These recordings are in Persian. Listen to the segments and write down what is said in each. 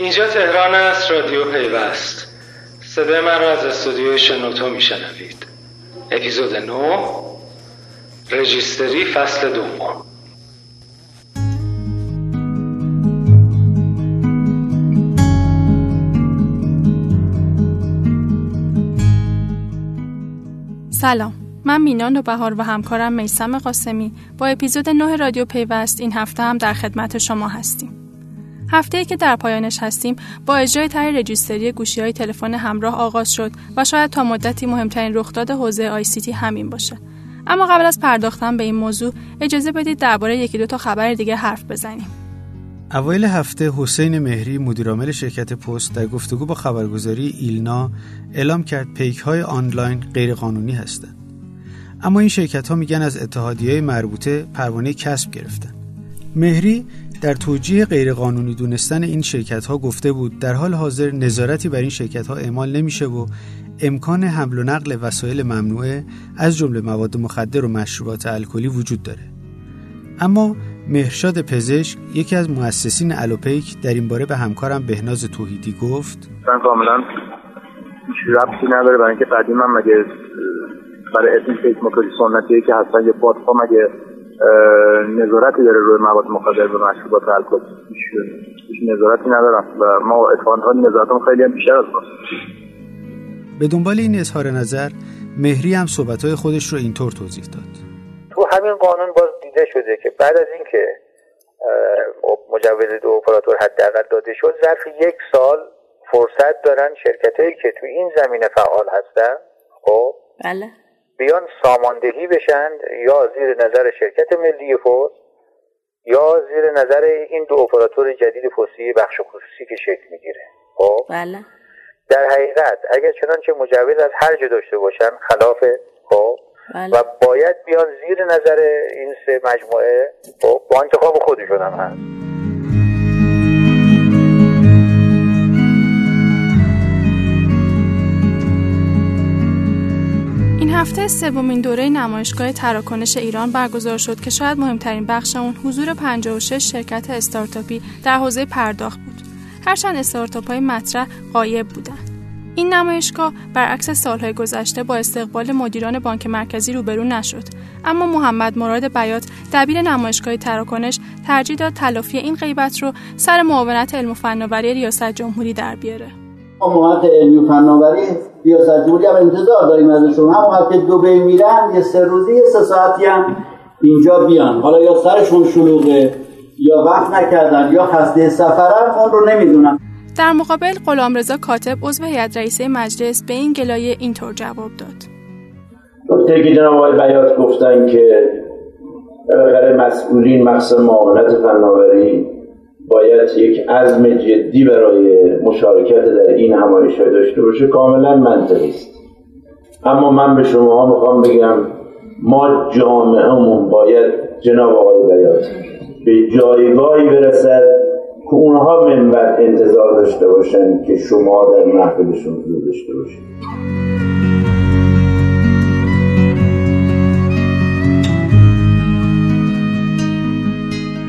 اینجا تهران است رادیو پیوست. صدای من را از استودیوی شنوتو میشنوید. اپیزود 9 رجیستری فصل دوم. سلام. من مینان بهار و همکارم میسم قاسمی. با اپیزود 9 رادیو پیوست این هفته هم در خدمت شما هستیم. هفته ای که در پایانش هستیم با اجرای طرح رجیستری گوشی های تلفن همراه آغاز شد و شاید تا مدتی مهمترین رخداد حوزه آی سی تی همین باشه اما قبل از پرداختن به این موضوع اجازه بدید درباره یکی دو تا خبر دیگه حرف بزنیم اوایل هفته حسین مهری مدیرعامل شرکت پست در گفتگو با خبرگزاری ایلنا اعلام کرد پیک های آنلاین غیرقانونی هستند. اما این شرکت ها میگن از اتحادیه مربوطه پروانه کسب گرفتن. مهری در توجیه غیرقانونی دونستن این شرکت ها گفته بود در حال حاضر نظارتی بر این شرکت ها اعمال نمیشه و امکان حمل و نقل وسایل ممنوعه از جمله مواد مخدر و مشروبات الکلی وجود داره. اما مهرشاد پزشک یکی از مؤسسین الوپیک در این باره به همکارم بهناز توحیدی گفت من کاملا ربطی نداره برای اینکه قدیم هم مگه برای اسم فیک موتوری سنتی که هستن یه پادفا مگه نظارتی داره روی مواد مخدر و مشروبات الکل. هیچ نظارتی ندارم و ما اتفاقا نظارتم خیلی هم بیشتر از به دنبال این اظهار نظر مهری هم صحبتهای خودش رو اینطور توضیح داد. تو همین قانون باز دیده شده که بعد از اینکه مجوز دو اپراتور حداقل داده شد ظرف یک سال فرصت دارن شرکت هایی که تو این زمینه فعال هستن خب بله. بیان ساماندهی بشن یا زیر نظر شرکت ملی پست یا زیر نظر این دو اپراتور جدید پستی بخش خصوصی که شکل می‌گیره. خب؟ بله. در حقیقت اگر چنانچه مجوز از هر جا داشته باشن خلاف خب؟ بله. و باید بیان زیر نظر این سه مجموعه خب؟ با انتخاب خودشون هم هست. هفته سومین دوره نمایشگاه تراکنش ایران برگزار شد که شاید مهمترین بخش اون حضور 56 شرکت استارتاپی در حوزه پرداخت بود. هرچند استارتاپ های مطرح غایب بودند. این نمایشگاه برعکس سالهای گذشته با استقبال مدیران بانک مرکزی روبرو نشد اما محمد مراد بیات دبیر نمایشگاه تراکنش ترجیح داد تلافی این غیبت رو سر معاونت علم و فناوری ریاست جمهوری در بیاره ما علمی و فناوری. ریاست جمهوری هم انتظار داریم ازشون هم که دبی میرن یه سه روزی یه سه ساعتی هم اینجا بیان. حالا یا سرشون شلوغه یا وقت نکردن یا خسته سفرن اون رو نمی‌دونم. در مقابل غلامرضا کاتب عضو هیئت رئیسه مجلس به این گلایه اینطور جواب داد. نکته که جناب آقای بیات گفتن که بالاخره مسئولین مقصد معاونت فناوری باید یک عزم جدی برای مشارکت در این همایش داشته باشه کاملا منطقی است. اما من به شما می‌خوام بگم ما جامعهمون باید جناب آقای بیات به جایگاهی برسد که اونها منبت انتظار داشته باشن که شما در محفلشون حضور داشته باشید.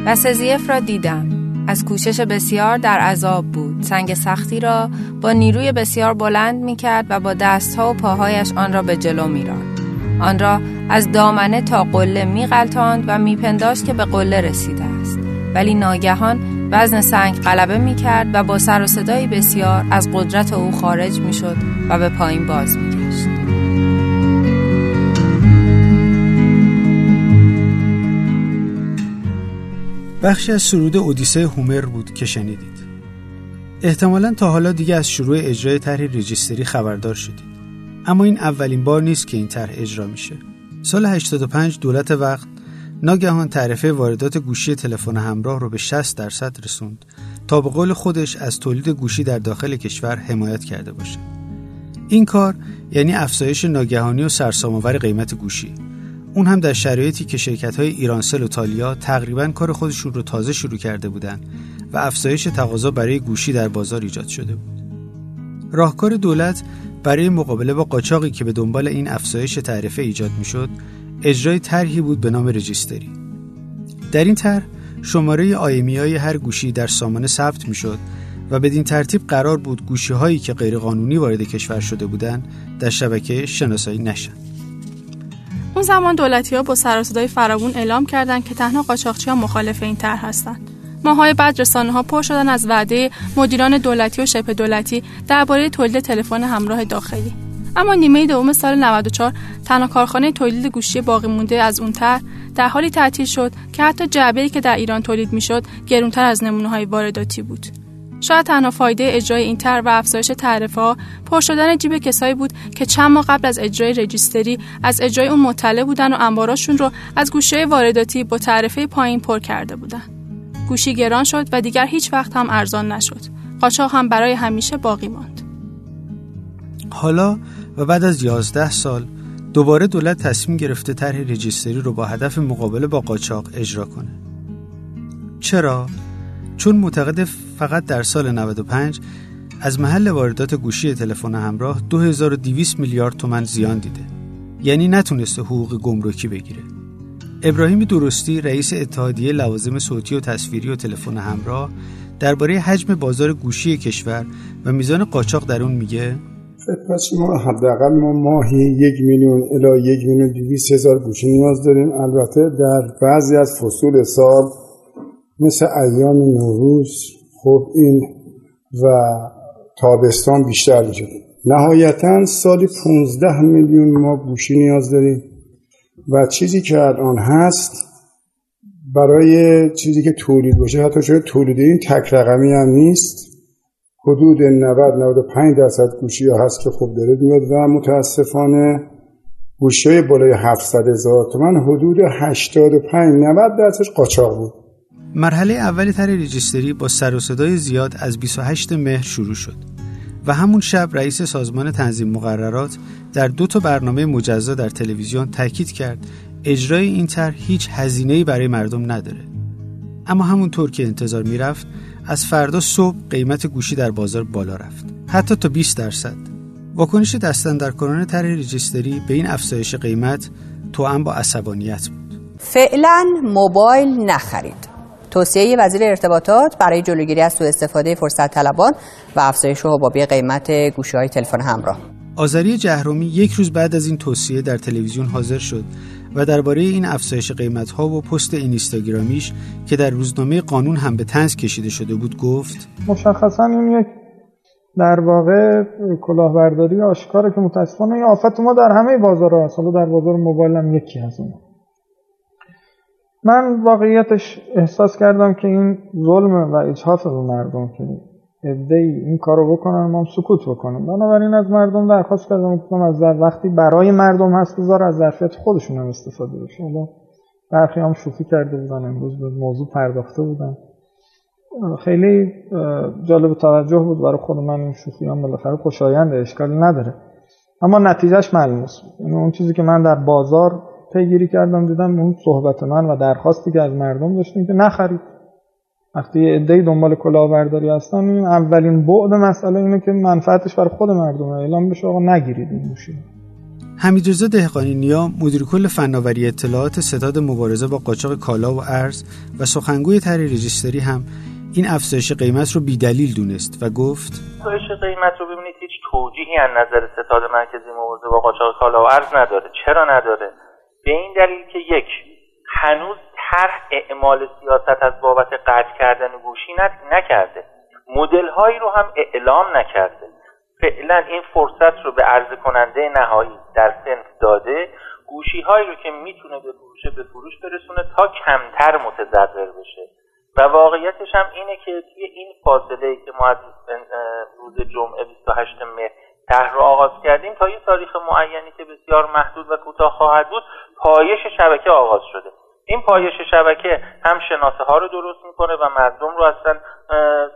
و سزیف را دیدم. از کوشش بسیار در عذاب بود سنگ سختی را با نیروی بسیار بلند می کرد و با دستها و پاهایش آن را به جلو می راند. آن را از دامنه تا قله می غلطاند و می پنداشت که به قله رسیده است ولی ناگهان وزن سنگ غلبه می کرد و با سر و صدای بسیار از قدرت او خارج می شد و به پایین باز می گشت. بخشی از سرود اودیسه هومر بود که شنیدید. احتمالا تا حالا دیگه از شروع اجرای طرح رجیستری خبردار شدید. اما این اولین بار نیست که این طرح اجرا میشه. سال 85 دولت وقت ناگهان تعرفه واردات گوشی تلفن همراه رو به 60 درصد رسوند تا به قول خودش از تولید گوشی در داخل کشور حمایت کرده باشه. این کار یعنی افزایش ناگهانی و سرسام‌آور قیمت گوشی. اون هم در شرایطی که شرکت های ایرانسل و تالیا تقریبا کار خودشون رو تازه شروع کرده بودن و افزایش تقاضا برای گوشی در بازار ایجاد شده بود. راهکار دولت برای مقابله با قاچاقی که به دنبال این افزایش تعرفه ایجاد می‌شد اجرای طرحی بود به نام رجیستری در این طرح شماره آیمی های هر گوشی در سامانه ثبت می‌شد و بدین ترتیب قرار بود گوشی هایی که غیرقانونی وارد کشور شده بودند در شبکه شناسایی نشن. اون زمان دولتی ها با سر فراوون اعلام کردند که تنها قاچاقچی مخالف این طرح هستند. ماهای بعد رسانه ها پر شدن از وعده مدیران دولتی و شبه دولتی درباره تولید تلفن همراه داخلی. اما نیمه دوم سال 94 تنها کارخانه تولید گوشی باقی مونده از اون طرح در حالی تعطیل شد که حتی جعبه‌ای که در ایران تولید می‌شد گرونتر از نمونه های وارداتی بود. شاید تنها فایده اجرای این طرح و افزایش تعرفه پر شدن جیب کسایی بود که چند ماه قبل از اجرای رجیستری از اجرای اون مطلع بودن و انباراشون رو از گوشه وارداتی با تعرفه پایین پر کرده بودن. گوشی گران شد و دیگر هیچ وقت هم ارزان نشد. قاچاق هم برای همیشه باقی ماند. حالا و بعد از 11 سال دوباره دولت تصمیم گرفته طرح رجیستری رو با هدف مقابله با قاچاق اجرا کنه. چرا؟ چون معتقد فقط در سال 95 از محل واردات گوشی تلفن همراه 2200 میلیارد تومن زیان دیده. یعنی نتونسته حقوق گمرکی بگیره. ابراهیم درستی رئیس اتحادیه لوازم صوتی و تصویری و تلفن همراه درباره حجم بازار گوشی کشور و میزان قاچاق در اون میگه پس ما حداقل ما ماهی یک میلیون الا یک میلیون دویست هزار گوشی نیاز داریم البته در بعضی از فصول سال مثل ایام نوروز خب این و تابستان بیشتر میشه نهایتا سالی 15 میلیون ما گوشی نیاز داریم و چیزی که الان هست برای چیزی که تولید باشه حتی شاید تولید این تک رقمی هم نیست حدود 90 95 درصد گوشی هست که خوب داره میاد و متاسفانه گوشی بالای 700 هزار تومن حدود 85 90 درصدش قاچاق بود. مرحله اول طرح رجیستری با سر و صدای زیاد از 28 مهر شروع شد و همون شب رئیس سازمان تنظیم مقررات در دو تا برنامه مجزا در تلویزیون تاکید کرد اجرای این طرح هیچ هزینه‌ای برای مردم نداره. اما همونطور که انتظار می‌رفت از فردا صبح قیمت گوشی در بازار بالا رفت. حتی تا 20 درصد. واکنش دستن طرح رجیستری به این افزایش قیمت هم با عصبانیت بود. فعلا موبایل نخرید. توصیه وزیر ارتباطات برای جلوگیری از سوء استفاده فرصت طلبان و افزایش حبابی قیمت گوشی های تلفن همراه. آذری جهرومی یک روز بعد از این توصیه در تلویزیون حاضر شد و درباره این افزایش قیمت ها و پست اینستاگرامیش که در روزنامه قانون هم به تنز کشیده شده بود گفت. مشخصا این یک در واقع کلاهبرداری آشکاره که متاسفانه این آفت ما در همه بازار هست. حالا در بازار موبایل هم یکی هست. من واقعیتش احساس کردم که این ظلم و اجحاف به مردم که عده این کارو بکنن ما سکوت بکنم بنابراین از مردم درخواست کردم گفتم از در وقتی برای مردم هست بذار از ظرفیت خودشون هم استفاده بشه. حالا برخی هم شوخی کرده بودن امروز به موضوع پرداخته بودن. خیلی جالب توجه بود. برای خود من این شوخی هم بالاخره خوشایند اشکالی نداره. اما نتیجهش ملموس بود. یعنی اون چیزی که من در بازار پیگیری کردم دیدم اون صحبت من و درخواستی که از مردم داشتیم که نخرید. وقتی یه عده‌ای دنبال کلاهبرداری هستن این اولین بعد مسئله اینه که منفعتش برای خود مردم اعلام بشه آقا نگیرید این گوشی. حمیدرضا دهقانی نیا مدیر کل فناوری اطلاعات ستاد مبارزه با قاچاق کالا و ارز و سخنگوی طرح رجیستری هم این افزایش قیمت رو بیدلیل دونست و گفت افزایش قیمت رو ببینید هیچ توجیهی از نظر ستاد مرکزی مبارزه با قاچاق کالا و ارز نداره. چرا نداره؟ به این دلیل که یک هنوز طرح اعمال سیاست از بابت قطع کردن گوشی نکرده. مدل هایی رو هم اعلام نکرده. فعلا این فرصت رو به عرضه کننده نهایی در سنف داده. گوشی هایی رو که می‌تونه به فروش به فروش برسونه تا کمتر متضرر بشه. و واقعیتش هم اینه که توی این فاصله ای که ما از روز جمعه 28 مهر طرح رو آغاز کردیم تا یه تاریخ معینی که بسیار محدود و کوتاه خواهد بود پایش شبکه آغاز شده. این پایش شبکه هم شناسه ها رو درست می‌کنه و مردم رو اصلا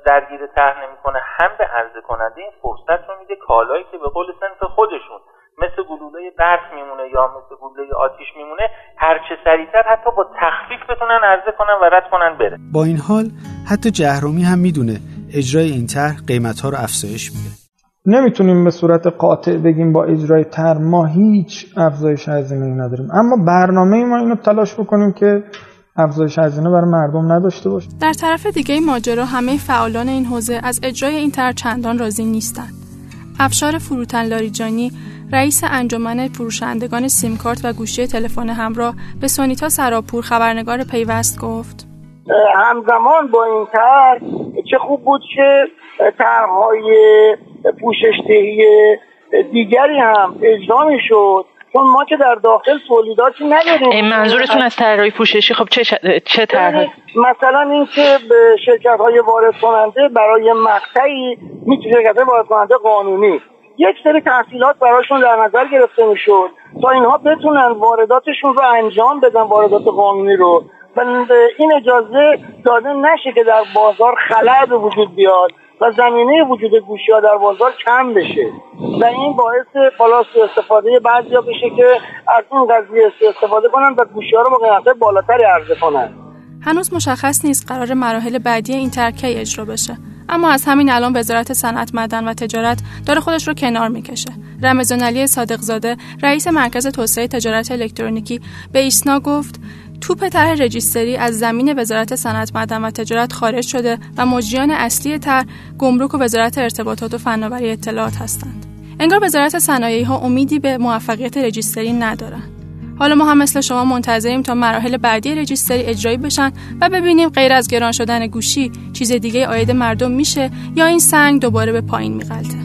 درگیر طرح نمی‌کنه هم به عرضه کننده این فرصت رو میده کالایی که به قول سنف خودشون مثل گلوله برف میمونه یا مثل گلوله آتیش میمونه هرچه سریعتر حتی با تخفیف بتونن عرضه کنن و رد کنن بره. با این حال حتی جهرومی هم می‌دونه اجرای این طرح قیمت ها رو افزایش میده. نمی‌تونیم به صورت قاطع بگیم با اجرای تر ما هیچ افزایش هزینه نداریم. اما برنامه ما اینو تلاش بکنیم که افزایش هزینه برای مردم نداشته باشه. در طرف دیگه ماجرا همه فعالان این حوزه از اجرای این طرح چندان راضی نیستند افشار فروتن لاریجانی رئیس انجمن فروشندگان سیمکارت و گوشی تلفن همراه به سونیتا سراپور خبرنگار پیوست گفت. همزمان با این طرح چه خوب بود که طرحهای پوششدهی دیگری هم اجرا شد چون ما که در داخل تولیداتی نداریم. منظورتون از طرحهای پوششی خب چه چه طرح؟ مثلا اینکه به شرکت های وارد کننده برای مقطعی می‌تونه شرکت های وارد کننده قانونی. یک سری تحصیلات براشون در نظر گرفته می‌شد تا اینها بتونن وارداتشون رو انجام بدن واردات قانونی رو. و این اجازه داده نشه که در بازار خلع به وجود بیاد. و زمینه وجود گوشی ها در بازار کم بشه. و این باعث بالا استفاده بعضیا بشه که از این قضیه استفاده کنن و گوشی ها رو با بالاتری عرضه کنن. هنوز مشخص نیست قرار مراحل بعدی این ترکیه اجرا بشه. اما از همین الان وزارت صنعت معدن و تجارت داره خودش رو کنار می‌کشه. رمضان علی صادقزاده رئیس مرکز توسعه تجارت الکترونیکی به ایسنا گفت توپ طرح رجیستری از زمین وزارت صنعت معدن و تجارت خارج شده و مجریان اصلی طرح گمرک و وزارت ارتباطات و فناوری اطلاعات هستند. انگار وزارت صنایعی ها امیدی به موفقیت رجیستری ندارند حالا ما هم مثل شما منتظریم تا مراحل بعدی رجیستری اجرایی بشن و ببینیم غیر از گران شدن گوشی چیز دیگه آید مردم میشه یا این سنگ دوباره به پایین میغلطه.